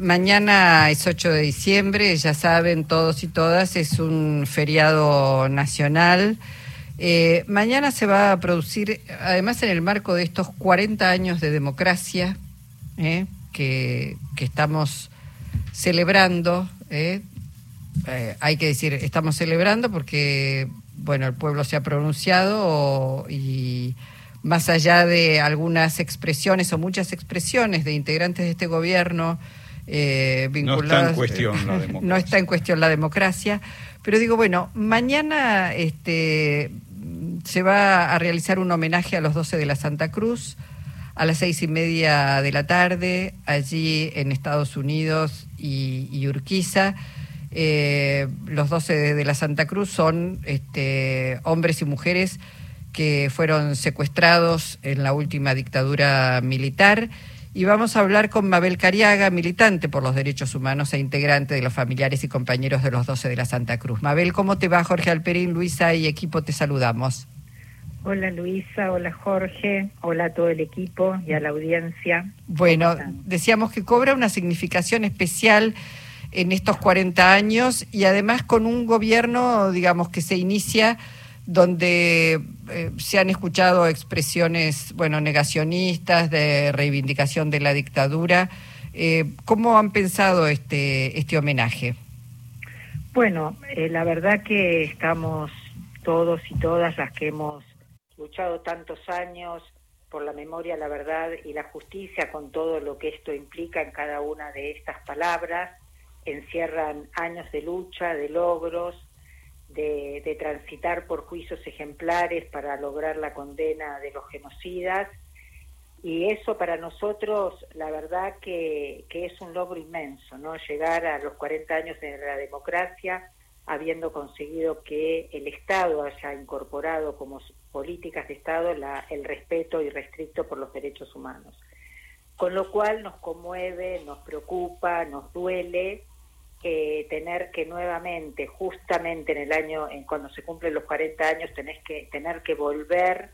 mañana es 8 de diciembre, ya saben todos y todas, es un feriado nacional. Eh, mañana se va a producir, además en el marco de estos 40 años de democracia eh, que, estamos celebrando, eh, hay que decir, estamos celebrando porque, bueno, el pueblo se ha pronunciado y más allá de algunas expresiones o muchas expresiones de integrantes de este gobierno vinculadas... No está en cuestión la democracia. No está en cuestión la democracia. Pero digo, bueno, mañana este, se va a realizar un homenaje a los 12 de la Santa Cruz a las seis y media de la tarde, allí en Estados Unidos y, Urquiza. Eh, los 12 de la Santa Cruz son este, hombres y mujeres que fueron secuestrados en la última dictadura militar. Y vamos a hablar con Mabel Cariaga, militante por los derechos humanos e integrante de los familiares y compañeros de los 12 de la Santa Cruz. Mabel, ¿cómo te va? Jorge Alperín, Luisa y equipo, te saludamos. Hola Luisa, hola Jorge, hola a todo el equipo y a la audiencia. Bueno, decíamos que cobra una significación especial en estos 40 años y además con un gobierno, digamos, que se inicia donde eh, se han escuchado expresiones, bueno, negacionistas de reivindicación de la dictadura. Eh, ¿Cómo han pensado este, este homenaje? Bueno, eh, la verdad que estamos todos y todas las que hemos luchado tantos años por la memoria, la verdad y la justicia, con todo lo que esto implica en cada una de estas palabras, encierran años de lucha, de logros, de, transitar por juicios ejemplares para lograr la condena de los genocidas. Y eso para nosotros, la verdad que, que es un logro inmenso, ¿no? Llegar a los 40 años de la democracia, habiendo conseguido que el Estado haya incorporado como políticas de Estado la, el respeto irrestricto por los derechos humanos. Con lo cual nos conmueve, nos preocupa, nos duele eh, tener que nuevamente, justamente en el año, en cuando se cumplen los 40 años, tenés que, tener que volver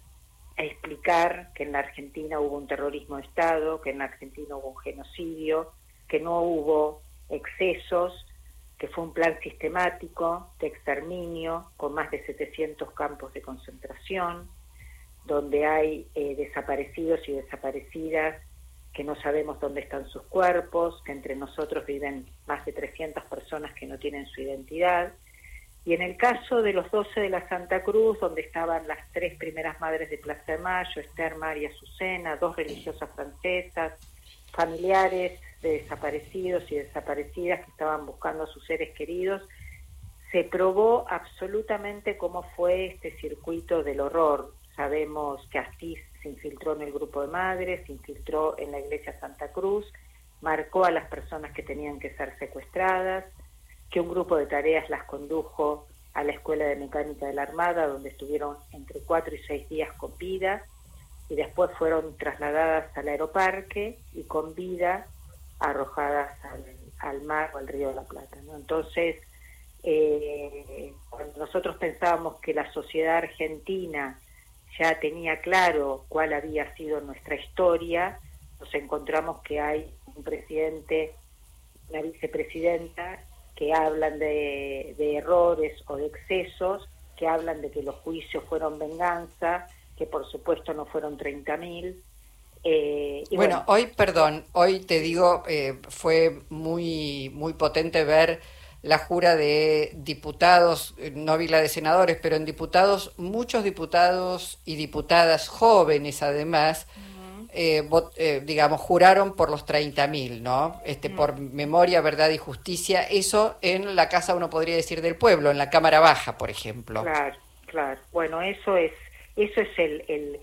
a explicar que en la Argentina hubo un terrorismo de Estado, que en la Argentina hubo un genocidio, que no hubo excesos, que fue un plan sistemático de exterminio con más de 700 campos de concentración, donde hay eh, desaparecidos y desaparecidas que no sabemos dónde están sus cuerpos, que entre nosotros viven más de 300 personas que no tienen su identidad. Y en el caso de los 12 de la Santa Cruz, donde estaban las tres primeras madres de Plaza de Mayo, Esther, María, Azucena, dos religiosas francesas, familiares de desaparecidos y desaparecidas que estaban buscando a sus seres queridos, se probó absolutamente cómo fue este circuito del horror. Sabemos que Astiz se infiltró en el grupo de madres, se infiltró en la iglesia Santa Cruz, marcó a las personas que tenían que ser secuestradas, que un grupo de tareas las condujo a la Escuela de Mecánica de la Armada, donde estuvieron entre cuatro y seis días con vida, y después fueron trasladadas al aeroparque y con vida arrojadas al, mar o al río de la Plata. Entonces, eh, cuando nosotros pensábamos que la sociedad argentina ya tenía claro cuál había sido nuestra historia, nos encontramos que hay un presidente, una vicepresidenta, que hablan de, de errores o de excesos, que hablan de que los juicios fueron venganza, que por supuesto no fueron 30.000. Eh, bueno, hoy, perdón, hoy te digo, eh, fue muy, muy potente ver la jura de diputados, eh, no vi la de senadores, pero en diputados, muchos diputados y diputadas jóvenes además, digamos, juraron por los 30.000, ¿no? Este, Por memoria, verdad y justicia, eso en la Casa, uno podría decir, del pueblo, en la Cámara Baja, por ejemplo. Claro, claro. Bueno, eso es eso es el,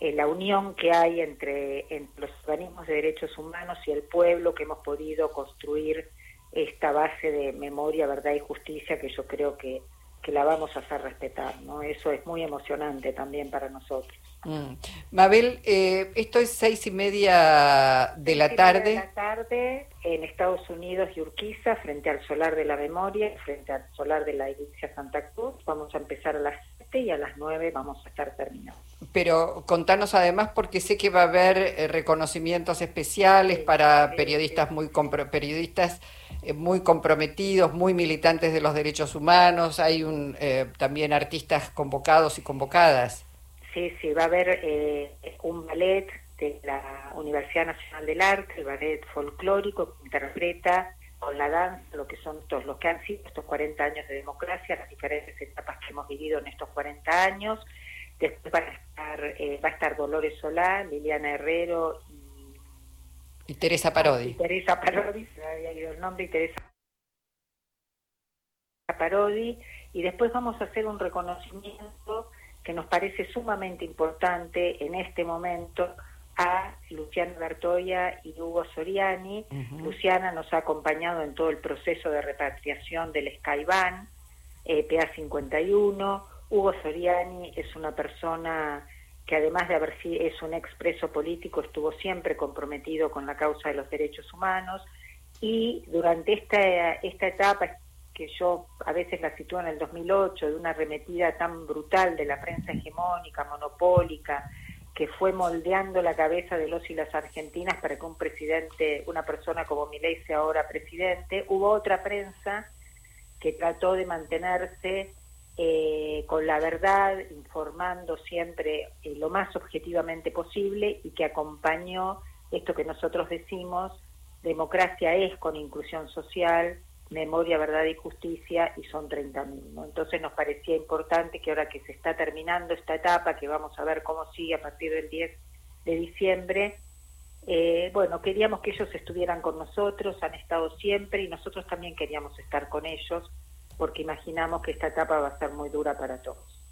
la unión que hay entre, los organismos de derechos humanos y el pueblo que hemos podido construir esta base de memoria, verdad y justicia que yo creo que, que la vamos a hacer respetar, ¿no? Eso es muy emocionante también para nosotros. Mm. Mabel, eh, esto es seis y media de la tarde. de la tarde en Estados Unidos y Urquiza, frente al Solar de la Memoria, frente al Solar de la Iglesia Santa Cruz. Vamos a empezar a las 7 y a las 9 vamos a estar terminados. Pero contanos además porque sé que va a haber eh, reconocimientos especiales para periodistas muy periodistas eh, muy comprometidos, muy militantes de los derechos humanos, hay un, eh, también artistas convocados y convocadas. Sí, sí, va a haber un ballet de la Universidad Nacional del Arte, el ballet folclórico que interpreta con la danza lo que son todos los que han sido estos 40 años de democracia, las diferentes etapas que hemos vivido en estos 40 años. Después va a estar, eh, va a estar Dolores Solá, Liliana Herrero y, Teresa Parodi. Teresa Parodi, se me había ido el nombre, y Teresa Parodi. Y después vamos a hacer un reconocimiento que nos parece sumamente importante en este momento a Luciana Bertoya y Hugo Soriani. Luciana nos ha acompañado en todo el proceso de repatriación del Skyban, eh, PA51. Hugo Soriani es una persona que además de haber sido es un expreso político, estuvo siempre comprometido con la causa de los derechos humanos y durante esta, esta etapa que yo a veces la sitúo en el 2008, de una arremetida tan brutal de la prensa hegemónica, monopólica, que fue moldeando la cabeza de los y las argentinas para que un presidente, una persona como Milei sea ahora presidente. Hubo otra prensa que trató de mantenerse eh, con la verdad, informando siempre eh, lo más objetivamente posible y que acompañó esto que nosotros decimos, democracia es con inclusión social, memoria, verdad y justicia y son 30.000. ¿no? Entonces nos parecía importante que ahora que se está terminando esta etapa, que vamos a ver cómo sigue a partir del 10 de diciembre, eh, bueno, queríamos que ellos estuvieran con nosotros, han estado siempre y nosotros también queríamos estar con ellos porque imaginamos que esta etapa va a ser muy dura para todos.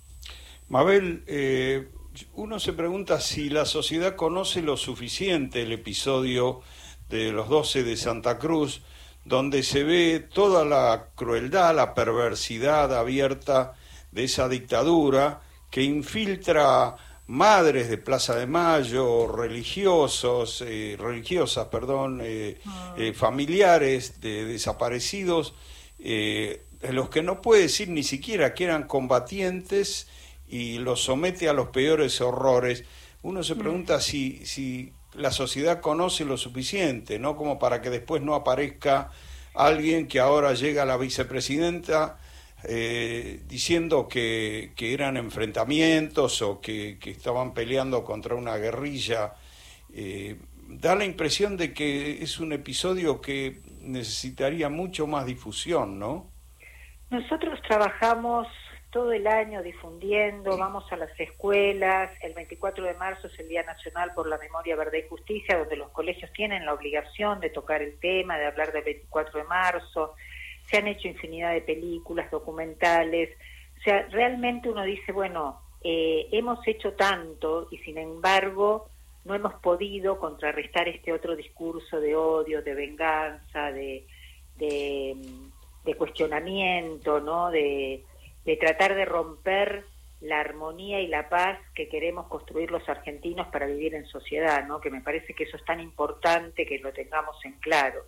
Mabel, eh, uno se pregunta si la sociedad conoce lo suficiente el episodio de los 12 de Santa Cruz, donde se ve toda la crueldad, la perversidad abierta de esa dictadura que infiltra madres de Plaza de Mayo, religiosos, eh, religiosas, perdón, eh, ah. eh, familiares de desaparecidos, de los que no puede decir ni siquiera que eran combatientes y los somete a los peores horrores. Uno se mm. pregunta si, si la sociedad conoce lo suficiente, ¿no? Como para que después no aparezca alguien que ahora llega a la vicepresidenta eh, diciendo que, eran enfrentamientos o que, estaban peleando contra una guerrilla. Eh, da la impresión de que es un episodio que necesitaría mucho más difusión, ¿no? Nosotros trabajamos todo el año difundiendo, vamos a las escuelas, el 24 de marzo es el Día Nacional por la Memoria, Verdad y Justicia, donde los colegios tienen la obligación de tocar el tema, de hablar del 24 de marzo, se han hecho infinidad de películas, documentales, o sea, realmente uno dice, bueno, eh, hemos hecho tanto y sin embargo no hemos podido contrarrestar este otro discurso de odio, de venganza, de, de, de cuestionamiento, ¿no? De, de tratar de romper la armonía y la paz que queremos construir los argentinos para vivir en sociedad, ¿no? que me parece que eso es tan importante que lo tengamos en claro.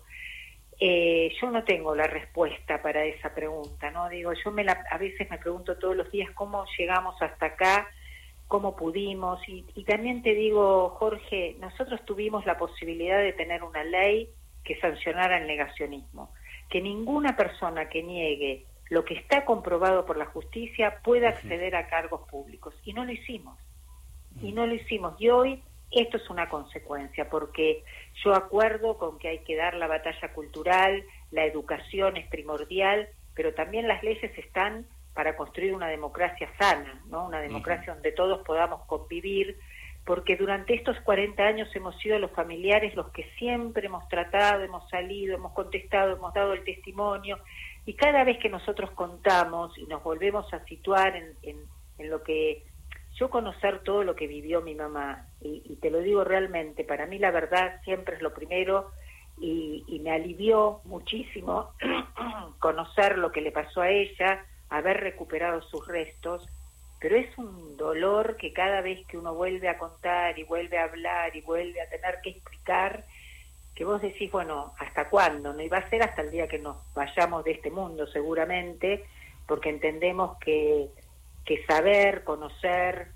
Eh, yo no tengo la respuesta para esa pregunta, ¿no? Digo, yo me la, a veces me pregunto todos los días cómo llegamos hasta acá, cómo pudimos, y, y también te digo, Jorge, nosotros tuvimos la posibilidad de tener una ley que sancionara el negacionismo, que ninguna persona que niegue lo que está comprobado por la justicia pueda acceder a cargos públicos. Y no lo hicimos. Y no lo hicimos. Y hoy esto es una consecuencia, porque yo acuerdo con que hay que dar la batalla cultural, la educación es primordial, pero también las leyes están para construir una democracia sana, ¿no? Una democracia donde todos podamos convivir, porque durante estos 40 años hemos sido los familiares los que siempre hemos tratado, hemos salido, hemos contestado, hemos dado el testimonio, y cada vez que nosotros contamos y nos volvemos a situar en, en, lo que yo conocer todo lo que vivió mi mamá, y, te lo digo realmente, para mí la verdad siempre es lo primero y, y me alivió muchísimo conocer lo que le pasó a ella, haber recuperado sus restos, pero es un dolor que cada vez que uno vuelve a contar y vuelve a hablar y vuelve a tener que explicar, que vos decís, bueno, ¿hasta cuándo? No iba a ser hasta el día que nos vayamos de este mundo seguramente, porque entendemos que, que saber, conocer,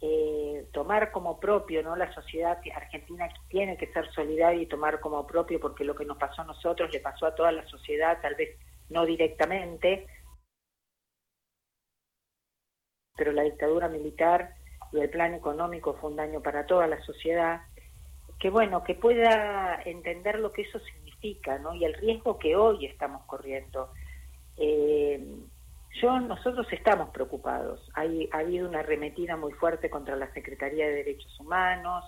eh, tomar como propio, ¿no? La sociedad argentina tiene que ser solidaria y tomar como propio porque lo que nos pasó a nosotros le pasó a toda la sociedad, tal vez no directamente, pero la dictadura militar y el plan económico fue un daño para toda la sociedad, que bueno, que pueda entender lo que eso significa, ¿no? Y el riesgo que hoy estamos corriendo. Eh, yo, nosotros estamos preocupados. Hay, ha habido una arremetida muy fuerte contra la Secretaría de Derechos Humanos.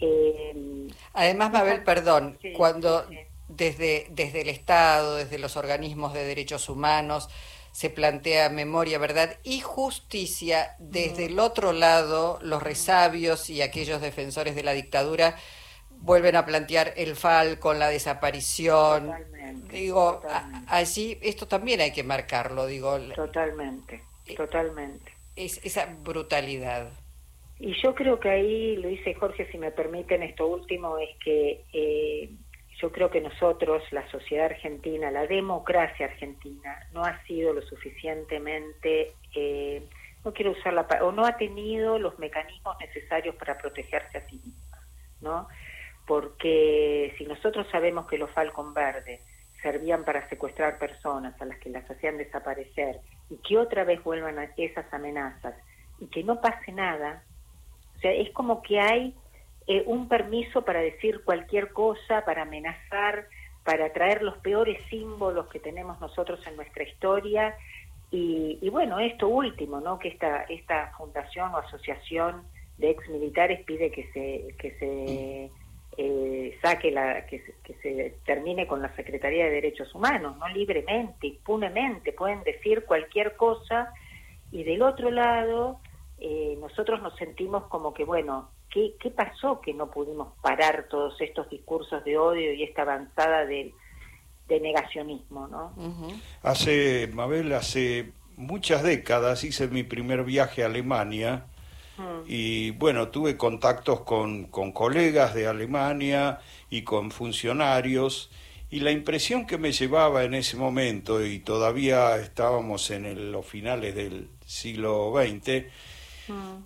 Eh, Además, Mabel, perdón, cuando Desde, desde el Estado, desde los organismos de derechos humanos, se plantea memoria, verdad y justicia, desde el otro lado, los resabios y aquellos defensores de la dictadura vuelven a plantear el FAL con la desaparición. digo, allí esto también hay que marcarlo, digo. Totalmente, eh, totalmente. Es esa brutalidad. Y yo creo que ahí, lo dice Jorge, si me permiten esto último, es que eh, yo creo que nosotros, la sociedad argentina, la democracia argentina, no ha sido lo suficientemente, eh, no quiero usar la o no ha tenido los mecanismos necesarios para protegerse a sí misma, ¿no? Porque si nosotros sabemos que los Falcon Verdes servían para secuestrar personas a las que las hacían desaparecer y que otra vez vuelvan esas amenazas y que no pase nada, o sea, es como que hay eh, un permiso para decir cualquier cosa, para amenazar, para traer los peores símbolos que tenemos nosotros en nuestra historia y, y bueno, esto último, ¿no? Que esta, esta fundación o asociación de ex militares pide que se, que se eh, saque la que, se termine con la Secretaría de Derechos Humanos, no libremente, impunemente, pueden decir cualquier cosa. Y del otro lado eh, nosotros nos sentimos como que, bueno, ¿qué, ¿qué pasó que no pudimos parar todos estos discursos de odio y esta avanzada de, de negacionismo, ¿no? Hace, Mabel, hace muchas décadas hice mi primer viaje a Alemania y bueno, tuve contactos con, con colegas de Alemania y con funcionarios y la impresión que me llevaba en ese momento, y todavía estábamos en los finales del siglo XX,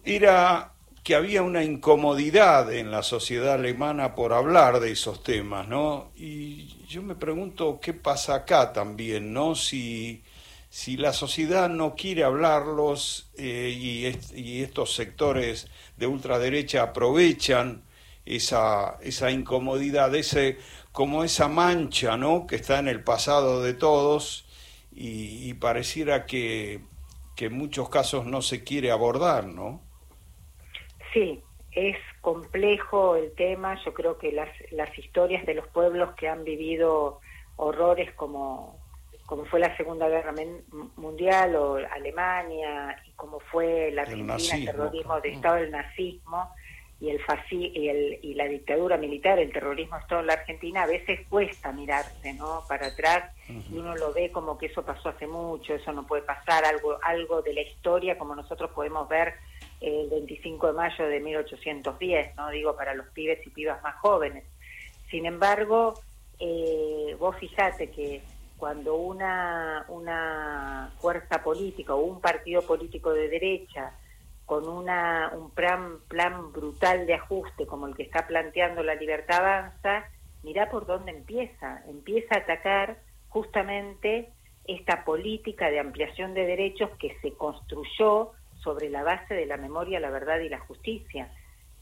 era que había una incomodidad en la sociedad alemana por hablar de esos temas, ¿no? Y yo me pregunto qué pasa acá también, ¿no? Si si la sociedad no quiere hablarlos eh, y, estos sectores de ultraderecha aprovechan esa, esa incomodidad, ese, como esa mancha ¿no? que está en el pasado de todos y, pareciera que, que, en muchos casos no se quiere abordar, ¿no? Sí, es complejo el tema. Yo creo que las, las historias de los pueblos que han vivido horrores como como fue la Segunda Guerra Mundial o Alemania, y como fue la Argentina, el, terrorismo de Estado, el nazismo y, el, y, el y la dictadura militar, el terrorismo de Estado en la Argentina, a veces cuesta mirarse ¿no? para atrás y uno lo ve como que eso pasó hace mucho, eso no puede pasar, algo, algo de la historia como nosotros podemos ver el 25 de mayo de 1810, no digo para los pibes y pibas más jóvenes. Sin embargo, eh, vos fijate que cuando una, una fuerza política o un partido político de derecha con una, un plan, plan brutal de ajuste como el que está planteando la libertad avanza, mira por dónde empieza. Empieza a atacar justamente esta política de ampliación de derechos que se construyó sobre la base de la memoria, la verdad y la justicia.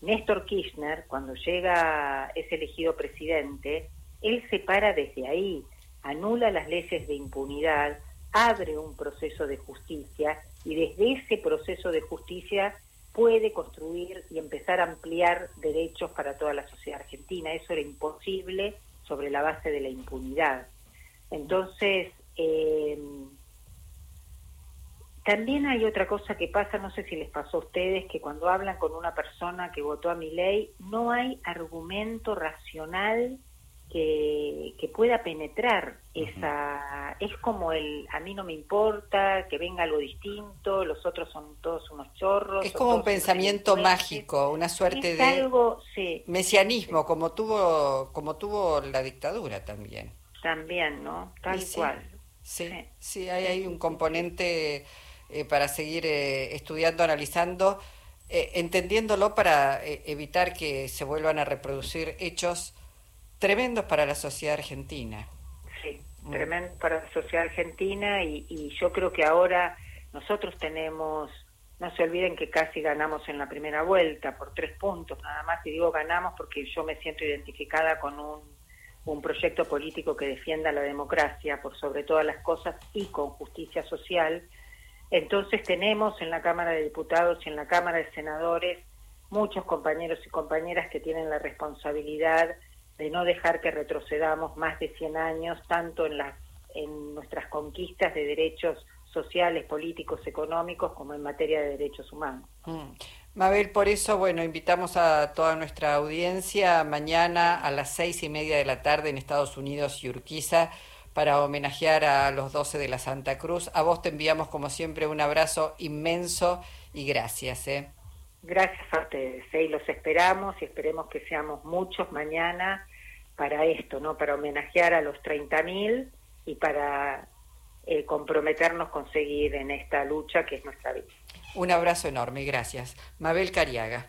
Néstor Kirchner, cuando llega, es elegido presidente, él se para desde ahí, anula las leyes de impunidad, abre un proceso de justicia y desde ese proceso de justicia puede construir y empezar a ampliar derechos para toda la sociedad argentina. Eso era imposible sobre la base de la impunidad. Entonces, eh, también hay otra cosa que pasa, no sé si les pasó a ustedes, que cuando hablan con una persona que votó a mi ley, no hay argumento racional que, pueda penetrar esa es como el a mí no me importa que venga algo distinto los otros son todos unos chorros es como un pensamiento mágico una suerte de algo, mesianismo como tuvo como tuvo la dictadura también. También no tal cual. sí sí, hay, hay un componente eh, para seguir eh, estudiando, analizando, entendiéndolo para evitar que se vuelvan a reproducir hechos tremendos para la sociedad argentina. Sí, mm. tremendos para la sociedad argentina y yo creo que ahora nosotros tenemos no se olviden que casi ganamos en la primera vuelta por tres puntos, nada más, y digo ganamos porque yo me siento identificada con un, un proyecto político que defienda la democracia por sobre todas las cosas y con justicia social. Entonces tenemos en la Cámara de Diputados y en la Cámara de Senadores muchos compañeros y compañeras que tienen la responsabilidad de no dejar que retrocedamos más de 100 años, tanto en, las, en nuestras conquistas de derechos sociales, políticos, económicos, como en materia de derechos humanos. Mm. Mabel, por eso, bueno, invitamos a toda nuestra audiencia mañana a las seis y media de la tarde en Estados Unidos y Urquiza para homenajear a los doce de la Santa Cruz. A vos te enviamos, como siempre, un abrazo inmenso y gracias. ¿eh? Gracias a ustedes, ¿eh? y los esperamos y esperemos que seamos muchos mañana para esto, ¿no? Para homenajear a los 30.000 y para eh, comprometernos con seguir en esta lucha que es nuestra vida. Un abrazo enorme, gracias. Mabel Cariaga.